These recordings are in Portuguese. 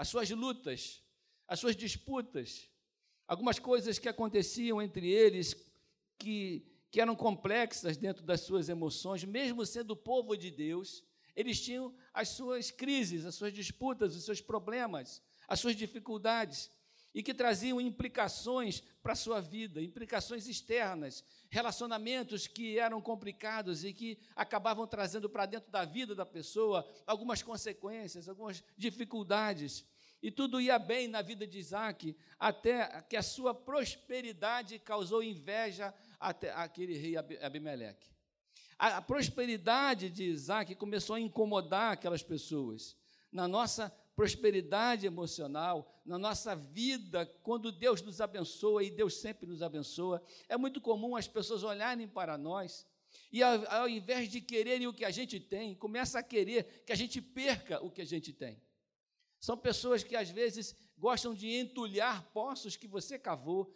as suas lutas, as suas disputas, algumas coisas que aconteciam entre eles que, que eram complexas dentro das suas emoções, mesmo sendo povo de Deus, eles tinham as suas crises, as suas disputas, os seus problemas, as suas dificuldades e que traziam implicações para a sua vida, implicações externas, relacionamentos que eram complicados e que acabavam trazendo para dentro da vida da pessoa algumas consequências, algumas dificuldades. E tudo ia bem na vida de Isaac, até que a sua prosperidade causou inveja até aquele rei Abimeleque. A prosperidade de Isaac começou a incomodar aquelas pessoas. Na nossa prosperidade emocional, na nossa vida, quando Deus nos abençoa, e Deus sempre nos abençoa, é muito comum as pessoas olharem para nós e, ao, ao invés de quererem o que a gente tem, começa a querer que a gente perca o que a gente tem. São pessoas que às vezes gostam de entulhar poços que você cavou,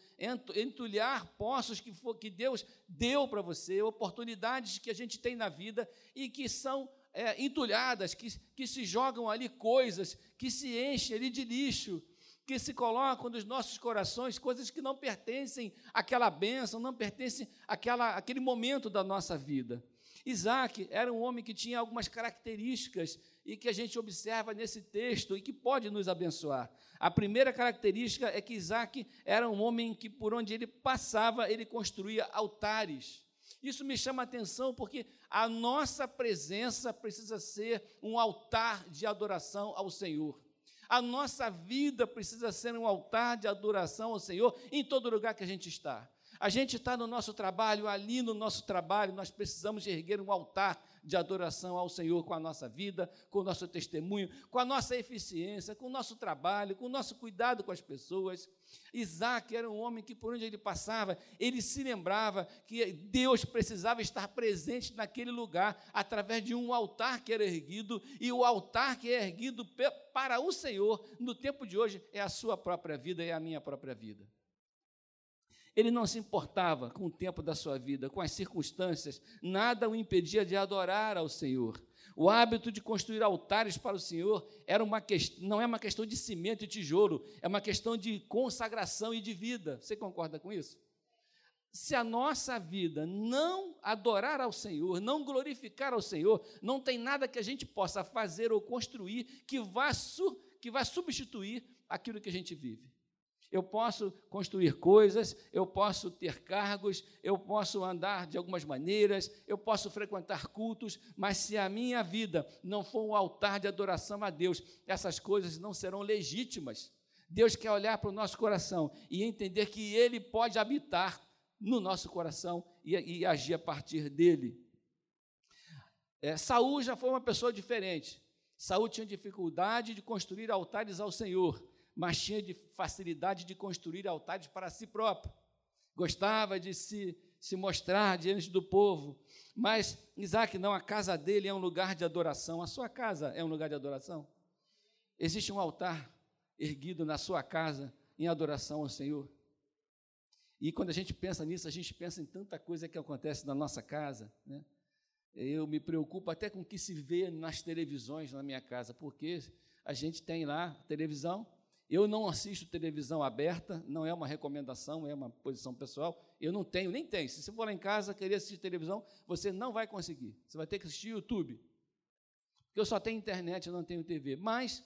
entulhar poços que, for, que Deus deu para você, oportunidades que a gente tem na vida e que são é, entulhadas, que, que se jogam ali coisas, que se enchem ali de lixo, que se colocam nos nossos corações coisas que não pertencem àquela bênção, não pertencem àquela, àquele momento da nossa vida. Isaac era um homem que tinha algumas características e que a gente observa nesse texto e que pode nos abençoar. A primeira característica é que Isaac era um homem que, por onde ele passava, ele construía altares. Isso me chama a atenção porque a nossa presença precisa ser um altar de adoração ao Senhor. A nossa vida precisa ser um altar de adoração ao Senhor em todo lugar que a gente está. A gente está no nosso trabalho, ali no nosso trabalho, nós precisamos erguer um altar de adoração ao Senhor com a nossa vida, com o nosso testemunho, com a nossa eficiência, com o nosso trabalho, com o nosso cuidado com as pessoas. Isaac era um homem que, por onde ele passava, ele se lembrava que Deus precisava estar presente naquele lugar através de um altar que era erguido, e o altar que é erguido para o Senhor no tempo de hoje é a sua própria vida, é a minha própria vida. Ele não se importava com o tempo da sua vida, com as circunstâncias, nada o impedia de adorar ao Senhor. O hábito de construir altares para o Senhor era uma não é uma questão de cimento e tijolo, é uma questão de consagração e de vida. Você concorda com isso? Se a nossa vida não adorar ao Senhor, não glorificar ao Senhor, não tem nada que a gente possa fazer ou construir que vá, que vá substituir aquilo que a gente vive eu posso construir coisas, eu posso ter cargos, eu posso andar de algumas maneiras, eu posso frequentar cultos, mas se a minha vida não for um altar de adoração a Deus, essas coisas não serão legítimas. Deus quer olhar para o nosso coração e entender que Ele pode habitar no nosso coração e, e agir a partir dele. É, já foi uma pessoa diferente. Saul tinha dificuldade de construir altares ao Senhor mas tinha de facilidade de construir altares para si próprio. Gostava de se, se mostrar diante do povo. Mas Isaac não, a casa dele é um lugar de adoração. A sua casa é um lugar de adoração? Existe um altar erguido na sua casa em adoração ao Senhor? E quando a gente pensa nisso, a gente pensa em tanta coisa que acontece na nossa casa, né? Eu me preocupo até com o que se vê nas televisões na minha casa, porque a gente tem lá televisão, eu não assisto televisão aberta, não é uma recomendação, é uma posição pessoal. Eu não tenho, nem tenho. Se você for lá em casa querer assistir televisão, você não vai conseguir. Você vai ter que assistir YouTube. Porque eu só tenho internet, eu não tenho TV. Mas,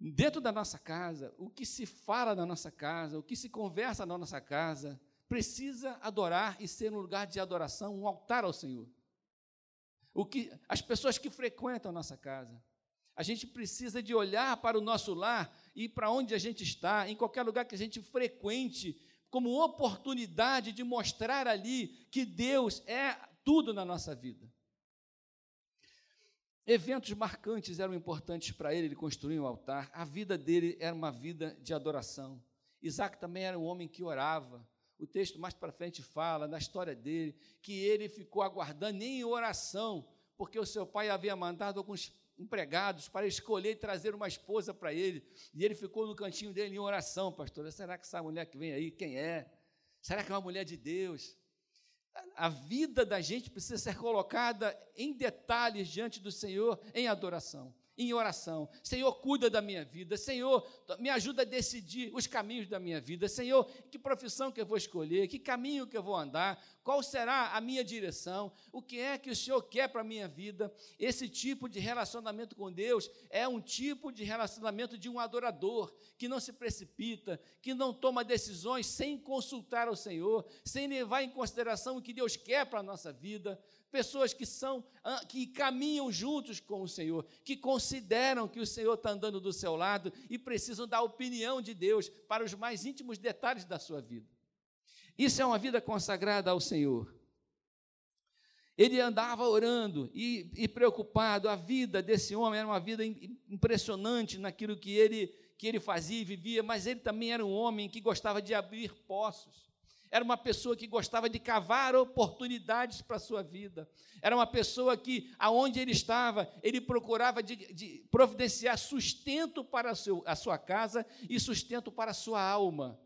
dentro da nossa casa, o que se fala na nossa casa, o que se conversa na nossa casa, precisa adorar e ser um lugar de adoração, um altar ao Senhor. O que as pessoas que frequentam a nossa casa, a gente precisa de olhar para o nosso lar e para onde a gente está, em qualquer lugar que a gente frequente, como oportunidade de mostrar ali que Deus é tudo na nossa vida. Eventos marcantes eram importantes para ele, ele construiu um altar. A vida dele era uma vida de adoração. Isaac também era um homem que orava. O texto mais para frente fala, na história dele, que ele ficou aguardando em oração, porque o seu pai havia mandado alguns empregados para escolher e trazer uma esposa para ele. E ele ficou no cantinho dele em oração, pastor. Será que essa mulher que vem aí, quem é? Será que é uma mulher de Deus? A vida da gente precisa ser colocada em detalhes diante do Senhor em adoração. Em oração. Senhor, cuida da minha vida. Senhor, me ajuda a decidir os caminhos da minha vida. Senhor, que profissão que eu vou escolher, que caminho que eu vou andar, qual será a minha direção, o que é que o Senhor quer para a minha vida. Esse tipo de relacionamento com Deus é um tipo de relacionamento de um adorador, que não se precipita, que não toma decisões sem consultar ao Senhor, sem levar em consideração o que Deus quer para a nossa vida pessoas que são ah, que caminham juntos com o Senhor, que consideram que o Senhor está andando do seu lado e precisam da opinião de Deus para os mais íntimos detalhes da sua vida. Isso é uma vida consagrada ao Senhor. Ele andava orando e, e preocupado. A vida desse homem era uma vida impressionante naquilo que ele, que ele fazia e vivia, mas ele também era um homem que gostava de abrir poços era uma pessoa que gostava de cavar oportunidades para a sua vida. Era uma pessoa que, aonde ele estava, ele procurava de, de providenciar sustento para a, seu, a sua casa e sustento para a sua alma.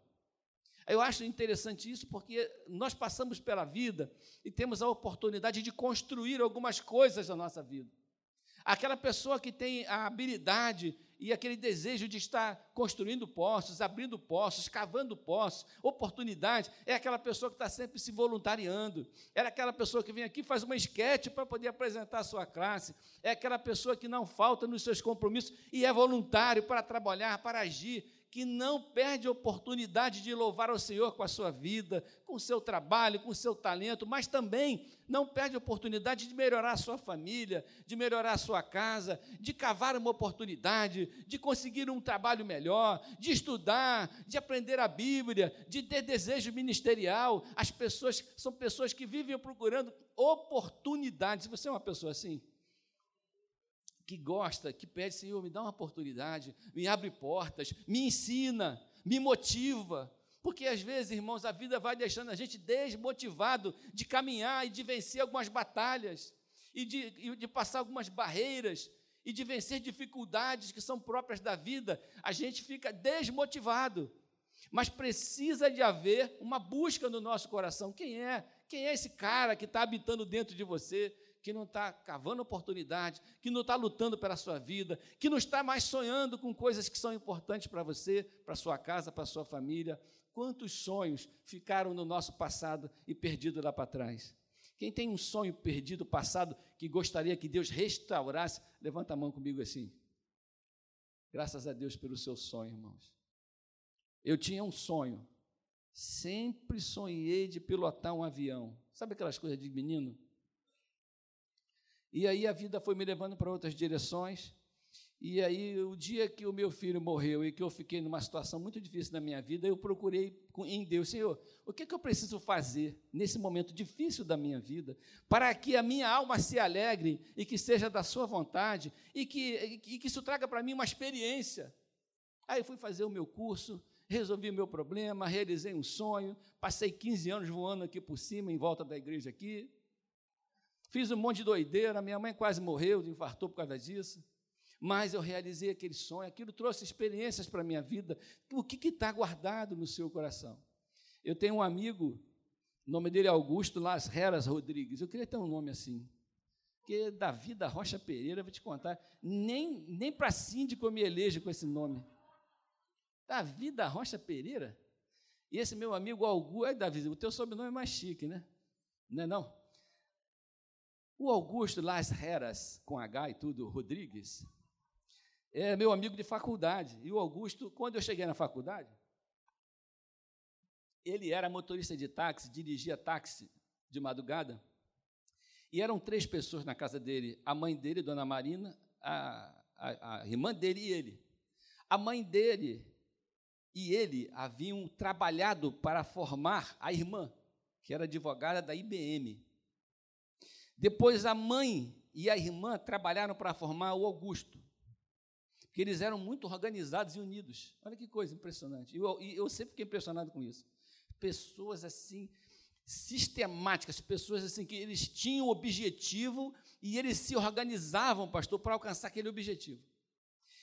Eu acho interessante isso porque nós passamos pela vida e temos a oportunidade de construir algumas coisas na nossa vida. Aquela pessoa que tem a habilidade e aquele desejo de estar construindo poços, abrindo poços, cavando poços, oportunidades, é aquela pessoa que está sempre se voluntariando, é aquela pessoa que vem aqui faz uma esquete para poder apresentar a sua classe, é aquela pessoa que não falta nos seus compromissos e é voluntário para trabalhar, para agir, que não perde a oportunidade de louvar ao Senhor com a sua vida, com o seu trabalho, com o seu talento, mas também não perde a oportunidade de melhorar a sua família, de melhorar a sua casa, de cavar uma oportunidade, de conseguir um trabalho melhor, de estudar, de aprender a Bíblia, de ter desejo ministerial. As pessoas são pessoas que vivem procurando oportunidades. Você é uma pessoa assim? que gosta, que pede, Senhor, me dá uma oportunidade, me abre portas, me ensina, me motiva. Porque às vezes, irmãos, a vida vai deixando a gente desmotivado de caminhar e de vencer algumas batalhas, e de, e de passar algumas barreiras, e de vencer dificuldades que são próprias da vida. A gente fica desmotivado. Mas precisa de haver uma busca no nosso coração. Quem é? Quem é esse cara que está habitando dentro de você? que não está cavando oportunidade, que não está lutando pela sua vida, que não está mais sonhando com coisas que são importantes para você, para sua casa, para sua família. Quantos sonhos ficaram no nosso passado e perdidos lá para trás? Quem tem um sonho perdido, passado, que gostaria que Deus restaurasse, levanta a mão comigo assim. Graças a Deus pelo seu sonho, irmãos. Eu tinha um sonho. Sempre sonhei de pilotar um avião. Sabe aquelas coisas de menino? E aí a vida foi me levando para outras direções. E aí, o dia que o meu filho morreu e que eu fiquei numa situação muito difícil na minha vida, eu procurei em Deus, Senhor, o que, é que eu preciso fazer nesse momento difícil da minha vida, para que a minha alma se alegre e que seja da Sua vontade e que, e que isso traga para mim uma experiência. Aí fui fazer o meu curso, resolvi o meu problema, realizei um sonho, passei 15 anos voando aqui por cima, em volta da igreja aqui, Fiz um monte de doideira, minha mãe quase morreu, infartou por causa disso. Mas eu realizei aquele sonho, aquilo trouxe experiências para a minha vida. O que está guardado no seu coração? Eu tenho um amigo, o nome dele é Augusto Las Heras Rodrigues. Eu queria ter um nome assim. Porque Davi da Rocha Pereira, vou te contar, nem, nem para síndico eu me elejo com esse nome. Davi da Rocha Pereira? E esse meu amigo Augusto, é Davi, o teu sobrenome é mais chique, né? Não é não? O Augusto Las Heras, com H e tudo, Rodrigues, é meu amigo de faculdade. E o Augusto, quando eu cheguei na faculdade, ele era motorista de táxi, dirigia táxi de madrugada. E eram três pessoas na casa dele: a mãe dele, Dona Marina, a, a, a irmã dele e ele. A mãe dele e ele haviam trabalhado para formar a irmã, que era advogada da IBM. Depois a mãe e a irmã trabalharam para formar o Augusto, porque eles eram muito organizados e unidos. Olha que coisa impressionante. E eu, eu, sempre fiquei impressionado com isso. Pessoas assim sistemáticas, pessoas assim que eles tinham objetivo e eles se organizavam, pastor, para alcançar aquele objetivo.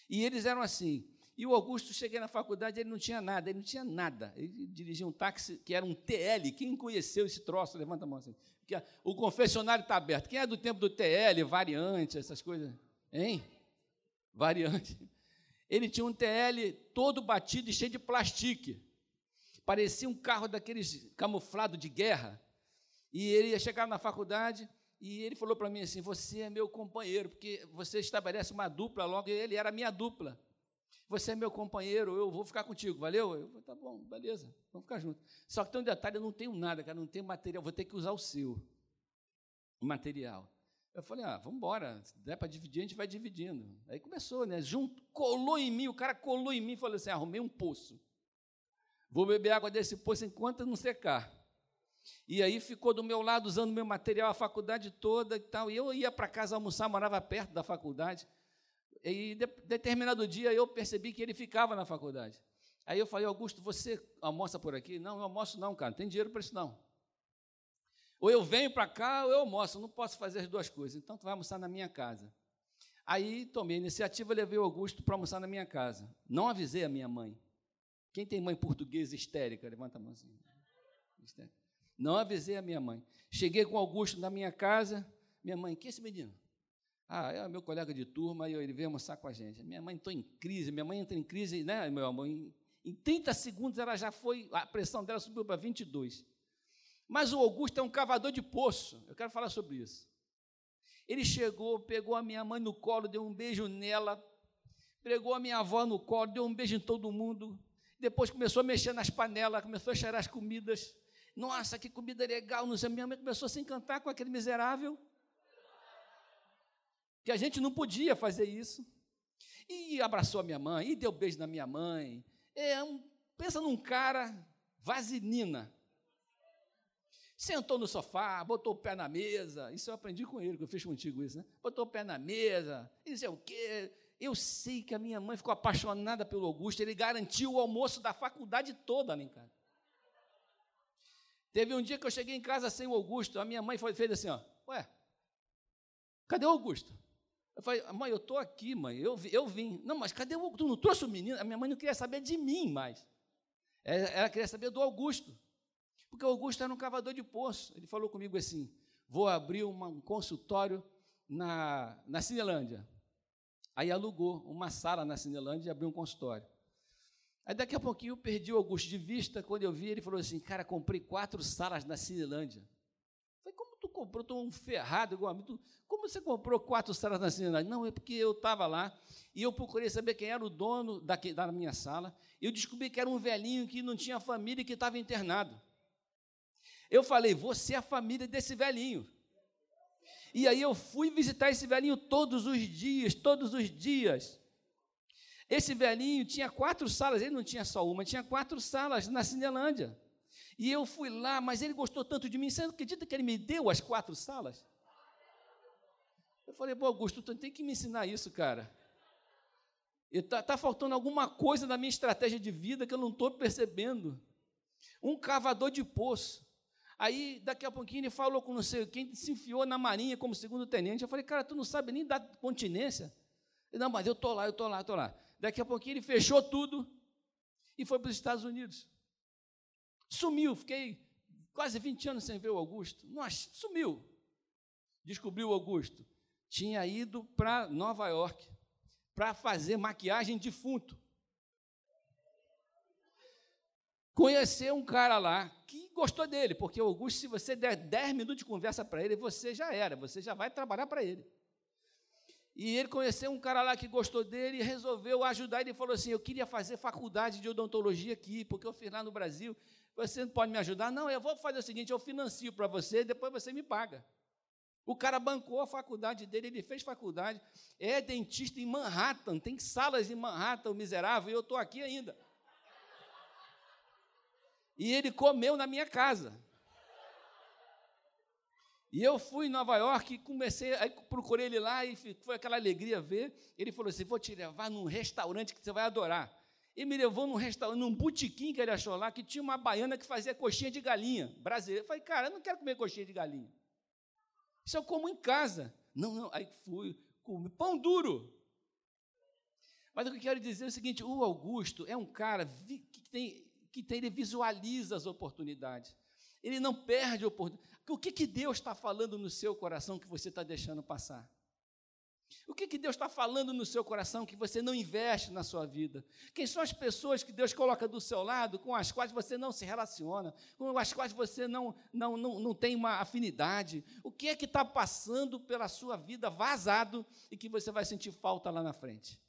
E eles eram assim. E o Augusto, cheguei na faculdade, ele não tinha nada, ele não tinha nada. Ele dirigia um táxi que era um TL. Quem conheceu esse troço? Levanta a mão assim que o confessionário está aberto. Quem é do tempo do TL, variante, essas coisas? Hein? Variante. Ele tinha um TL todo batido e cheio de plastique. Parecia um carro daqueles camuflado de guerra. E ele ia chegar na faculdade e ele falou para mim assim: Você é meu companheiro, porque você estabelece uma dupla logo. E ele era minha dupla. Você é meu companheiro, eu vou ficar contigo, valeu? Eu falei, tá bom, beleza, vamos ficar juntos. Só que tem um detalhe: eu não tenho nada, cara, não tenho material, vou ter que usar o seu material. Eu falei, ah, vamos embora, se der para dividir, a gente vai dividindo. Aí começou, né? Junto, colou em mim, o cara colou em mim e falou assim: arrumei um poço. Vou beber água desse poço enquanto não secar. E aí ficou do meu lado usando meu material a faculdade toda e tal. E eu ia para casa almoçar, morava perto da faculdade. E de, determinado dia eu percebi que ele ficava na faculdade. Aí eu falei, Augusto, você almoça por aqui? Não, eu almoço não, cara, não tem dinheiro para isso não. Ou eu venho para cá ou eu almoço, não posso fazer as duas coisas. Então tu vai almoçar na minha casa. Aí tomei a iniciativa, levei o Augusto para almoçar na minha casa. Não avisei a minha mãe. Quem tem mãe portuguesa histérica? Levanta a mãozinha. Não avisei a minha mãe. Cheguei com o Augusto na minha casa. Minha mãe, quem é esse menino? Ah, é meu colega de turma e ele veio almoçar com a gente. Minha mãe entrou em crise. Minha mãe entra em crise, né, meu amor? Em, em 30 segundos ela já foi, a pressão dela subiu para 22. Mas o Augusto é um cavador de poço. Eu quero falar sobre isso. Ele chegou, pegou a minha mãe no colo, deu um beijo nela, pegou a minha avó no colo, deu um beijo em todo mundo, depois começou a mexer nas panelas, começou a cheirar as comidas. Nossa, que comida legal. Não sei, minha mãe começou a se encantar com aquele miserável. Que a gente não podia fazer isso. E abraçou a minha mãe, e deu beijo na minha mãe. É um, pensa num cara vaselina. Sentou no sofá, botou o pé na mesa. Isso eu aprendi com ele, que eu fiz contigo isso, né? Botou o pé na mesa, não sei o quê. Eu sei que a minha mãe ficou apaixonada pelo Augusto, ele garantiu o almoço da faculdade toda em casa. Teve um dia que eu cheguei em casa sem o Augusto, a minha mãe foi, fez assim, ó, ué, cadê o Augusto? Eu falei, mãe, eu estou aqui, mãe, eu, eu vim. Não, mas cadê o Augusto? Tu não trouxe o menino? A minha mãe não queria saber de mim mais. Ela queria saber do Augusto. Porque Augusto era um cavador de poço. Ele falou comigo assim, vou abrir uma, um consultório na, na Cinelândia. Aí alugou uma sala na Cinelândia e abriu um consultório. Aí daqui a pouquinho eu perdi o Augusto de vista, quando eu vi, ele falou assim, cara, comprei quatro salas na Cinelândia. Falei, como tu comprou? Tu um ferrado igual a mim. Tu, como você comprou quatro salas na Cinelândia? Não, é porque eu estava lá e eu procurei saber quem era o dono da, da minha sala. Eu descobri que era um velhinho que não tinha família e que estava internado. Eu falei, você é a família desse velhinho. E aí eu fui visitar esse velhinho todos os dias, todos os dias. Esse velhinho tinha quatro salas, ele não tinha só uma, tinha quatro salas na Cinelândia. E eu fui lá, mas ele gostou tanto de mim, você acredita que ele me deu as quatro salas? Eu falei, pô, Augusto, tu tem que me ensinar isso, cara. Está tá faltando alguma coisa na minha estratégia de vida que eu não estou percebendo. Um cavador de poço. Aí, daqui a pouquinho, ele falou com não sei quem, se enfiou na marinha como segundo tenente. Eu falei, cara, tu não sabe nem dar continência? Ele, não, mas eu estou lá, eu estou lá, eu estou lá. Daqui a pouquinho ele fechou tudo e foi para os Estados Unidos. Sumiu, fiquei quase 20 anos sem ver o Augusto. Nossa, sumiu. Descobriu o Augusto. Tinha ido para Nova York para fazer maquiagem de defunto. Conheceu um cara lá que gostou dele, porque o Augusto, se você der 10 minutos de conversa para ele, você já era, você já vai trabalhar para ele. E ele conheceu um cara lá que gostou dele e resolveu ajudar. Ele falou assim: Eu queria fazer faculdade de odontologia aqui, porque eu fiz lá no Brasil. Você não pode me ajudar? Não, eu vou fazer o seguinte: eu financio para você, depois você me paga. O cara bancou a faculdade dele, ele fez faculdade, é dentista em Manhattan, tem salas em Manhattan, miserável, e eu estou aqui ainda. E ele comeu na minha casa. E eu fui em Nova York e comecei, aí procurei ele lá e foi aquela alegria ver. Ele falou assim: vou te levar num restaurante que você vai adorar. E me levou num restaurante, num botequim que ele achou lá, que tinha uma baiana que fazia coxinha de galinha brasileira. Eu falei, cara, eu não quero comer coxinha de galinha. Isso eu como em casa. Não, não, aí fui, comi pão duro. Mas o que eu quero dizer é o seguinte: o Augusto é um cara que tem, que tem, ele visualiza as oportunidades. Ele não perde oportunidade. O que, que Deus está falando no seu coração que você está deixando passar? O que, que Deus está falando no seu coração que você não investe na sua vida? Quem são as pessoas que Deus coloca do seu lado, com as quais você não se relaciona, com as quais você não, não, não, não tem uma afinidade? O que é que está passando pela sua vida vazado e que você vai sentir falta lá na frente?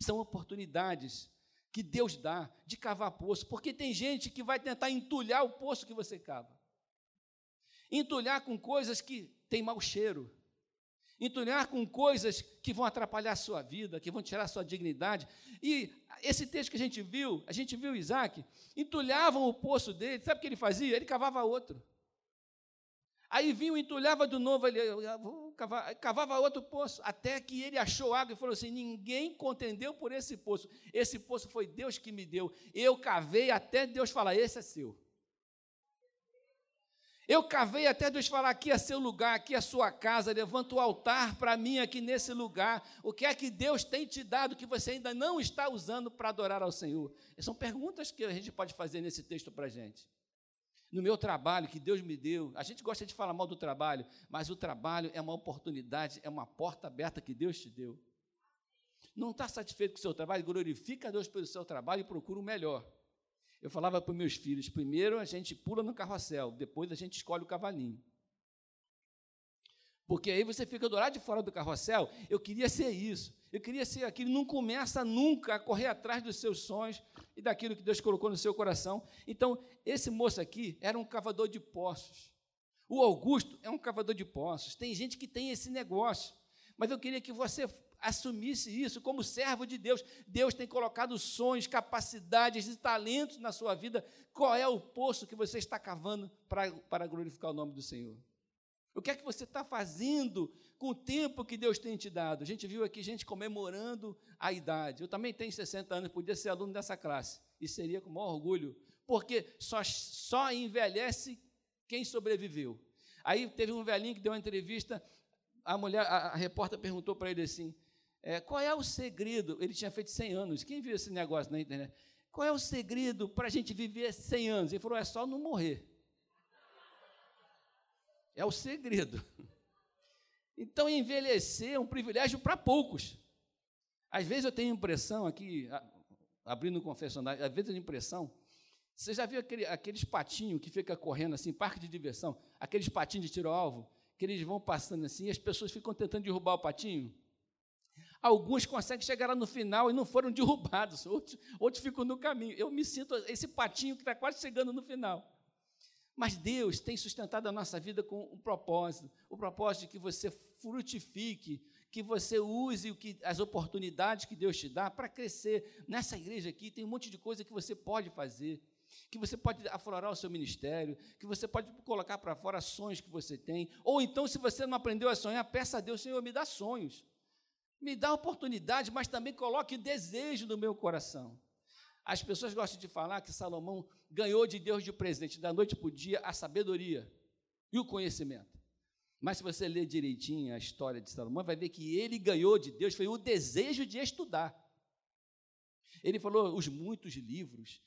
São oportunidades que Deus dá de cavar poço, porque tem gente que vai tentar entulhar o poço que você cava. Entulhar com coisas que têm mau cheiro entulhar com coisas que vão atrapalhar a sua vida, que vão tirar a sua dignidade. E esse texto que a gente viu, a gente viu Isaac, entulhavam o poço dele, sabe o que ele fazia? Ele cavava outro. Aí vinha, entulhava de novo, ele cavava, outro poço, até que ele achou água e falou assim: ninguém contendeu por esse poço. Esse poço foi Deus que me deu. Eu cavei até Deus falar: esse é seu. Eu cavei até Deus falar: aqui é seu lugar, aqui é sua casa, levanta o altar para mim aqui nesse lugar. O que é que Deus tem te dado que você ainda não está usando para adorar ao Senhor? São perguntas que a gente pode fazer nesse texto para a gente. No meu trabalho que Deus me deu, a gente gosta de falar mal do trabalho, mas o trabalho é uma oportunidade, é uma porta aberta que Deus te deu. Não está satisfeito com o seu trabalho? Glorifica a Deus pelo seu trabalho e procura o melhor. Eu falava para meus filhos: primeiro a gente pula no carrossel, depois a gente escolhe o cavalinho. Porque aí você fica do lado de fora do carrossel. Eu queria ser isso, eu queria ser aquilo. Não começa nunca a correr atrás dos seus sonhos e daquilo que Deus colocou no seu coração. Então, esse moço aqui era um cavador de poços. O Augusto é um cavador de poços. Tem gente que tem esse negócio. Mas eu queria que você assumisse isso como servo de Deus. Deus tem colocado sonhos, capacidades e talentos na sua vida. Qual é o poço que você está cavando para, para glorificar o nome do Senhor? O que é que você está fazendo com o tempo que Deus tem te dado? A gente viu aqui gente comemorando a idade. Eu também tenho 60 anos, podia ser aluno dessa classe. E seria com maior orgulho, porque só, só envelhece quem sobreviveu. Aí teve um velhinho que deu uma entrevista, a mulher, a, a repórter perguntou para ele assim: é, qual é o segredo? Ele tinha feito 100 anos. Quem viu esse negócio na internet? Qual é o segredo para a gente viver 100 anos? Ele falou: é só não morrer. É o segredo. Então, envelhecer é um privilégio para poucos. Às vezes eu tenho impressão aqui, abrindo um confessionário, às vezes eu tenho impressão. Você já viu aquele, aqueles patinhos que fica correndo assim, parque de diversão, aqueles patinhos de tiro-alvo, que eles vão passando assim e as pessoas ficam tentando derrubar o patinho? Alguns conseguem chegar lá no final e não foram derrubados, outros, outros ficam no caminho. Eu me sinto esse patinho que está quase chegando no final. Mas Deus tem sustentado a nossa vida com um propósito, o propósito de que você frutifique, que você use o que, as oportunidades que Deus te dá para crescer. Nessa igreja aqui tem um monte de coisa que você pode fazer, que você pode aflorar o seu ministério, que você pode colocar para fora sonhos que você tem. Ou então, se você não aprendeu a sonhar, peça a Deus, Senhor, me dá sonhos. Me dá oportunidade, mas também coloque desejo no meu coração. As pessoas gostam de falar que Salomão ganhou de Deus de presente, da noite para o dia, a sabedoria e o conhecimento. Mas se você ler direitinho a história de Salomão, vai ver que ele ganhou de Deus, foi o desejo de estudar. Ele falou os muitos livros,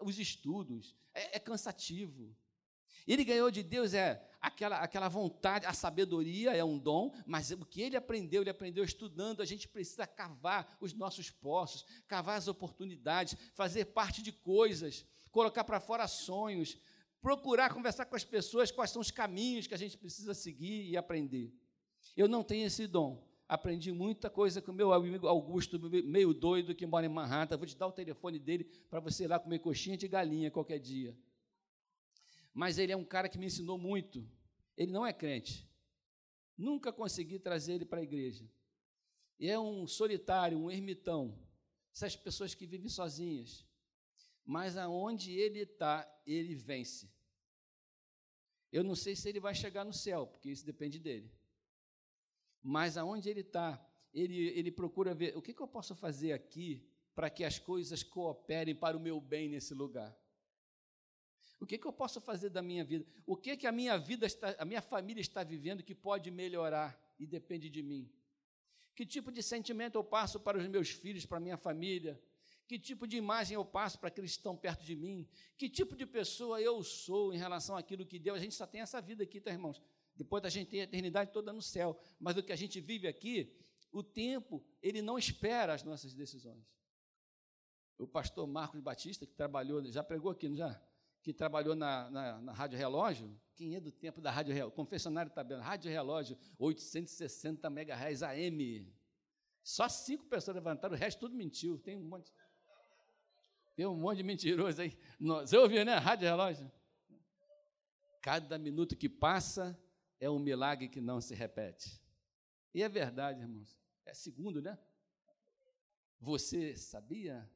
os estudos, é, é cansativo. Ele ganhou de Deus é aquela, aquela vontade, a sabedoria é um dom, mas o que ele aprendeu, ele aprendeu estudando. A gente precisa cavar os nossos poços, cavar as oportunidades, fazer parte de coisas, colocar para fora sonhos, procurar conversar com as pessoas quais são os caminhos que a gente precisa seguir e aprender. Eu não tenho esse dom. Aprendi muita coisa com meu amigo Augusto, meio doido, que mora em Manhattan. Vou te dar o telefone dele para você ir lá comer coxinha de galinha qualquer dia mas ele é um cara que me ensinou muito. Ele não é crente. Nunca consegui trazer ele para a igreja. É um solitário, um ermitão. Essas pessoas que vivem sozinhas. Mas aonde ele está, ele vence. Eu não sei se ele vai chegar no céu, porque isso depende dele. Mas aonde ele está, ele, ele procura ver o que, que eu posso fazer aqui para que as coisas cooperem para o meu bem nesse lugar. O que, que eu posso fazer da minha vida? O que, que a minha vida está, a minha família está vivendo que pode melhorar e depende de mim? Que tipo de sentimento eu passo para os meus filhos, para a minha família? Que tipo de imagem eu passo para aqueles que estão perto de mim? Que tipo de pessoa eu sou em relação àquilo que Deus? A gente só tem essa vida aqui, tá, irmãos? Depois a gente tem a eternidade toda no céu. Mas o que a gente vive aqui, O tempo, ele não espera as nossas decisões. O pastor Marcos Batista, que trabalhou, já pregou aqui, não já? Que trabalhou na, na, na Rádio Relógio. Quem é do tempo da Rádio Relógio? Confessionário está vendo. Rádio Relógio, 860 MHz AM. Só cinco pessoas levantaram, o resto tudo mentiu. Tem um monte. Tem um monte de mentiroso aí. Você ouviu, né? Rádio relógio. Cada minuto que passa é um milagre que não se repete. E é verdade, irmãos. É segundo, né? Você sabia?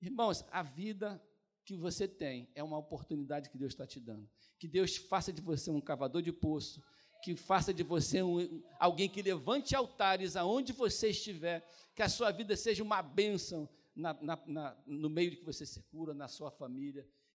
Irmãos, a vida que você tem é uma oportunidade que Deus está te dando. Que Deus faça de você um cavador de poço, que faça de você um, alguém que levante altares aonde você estiver, que a sua vida seja uma bênção, na, na, na, no meio de que você circula, na sua família,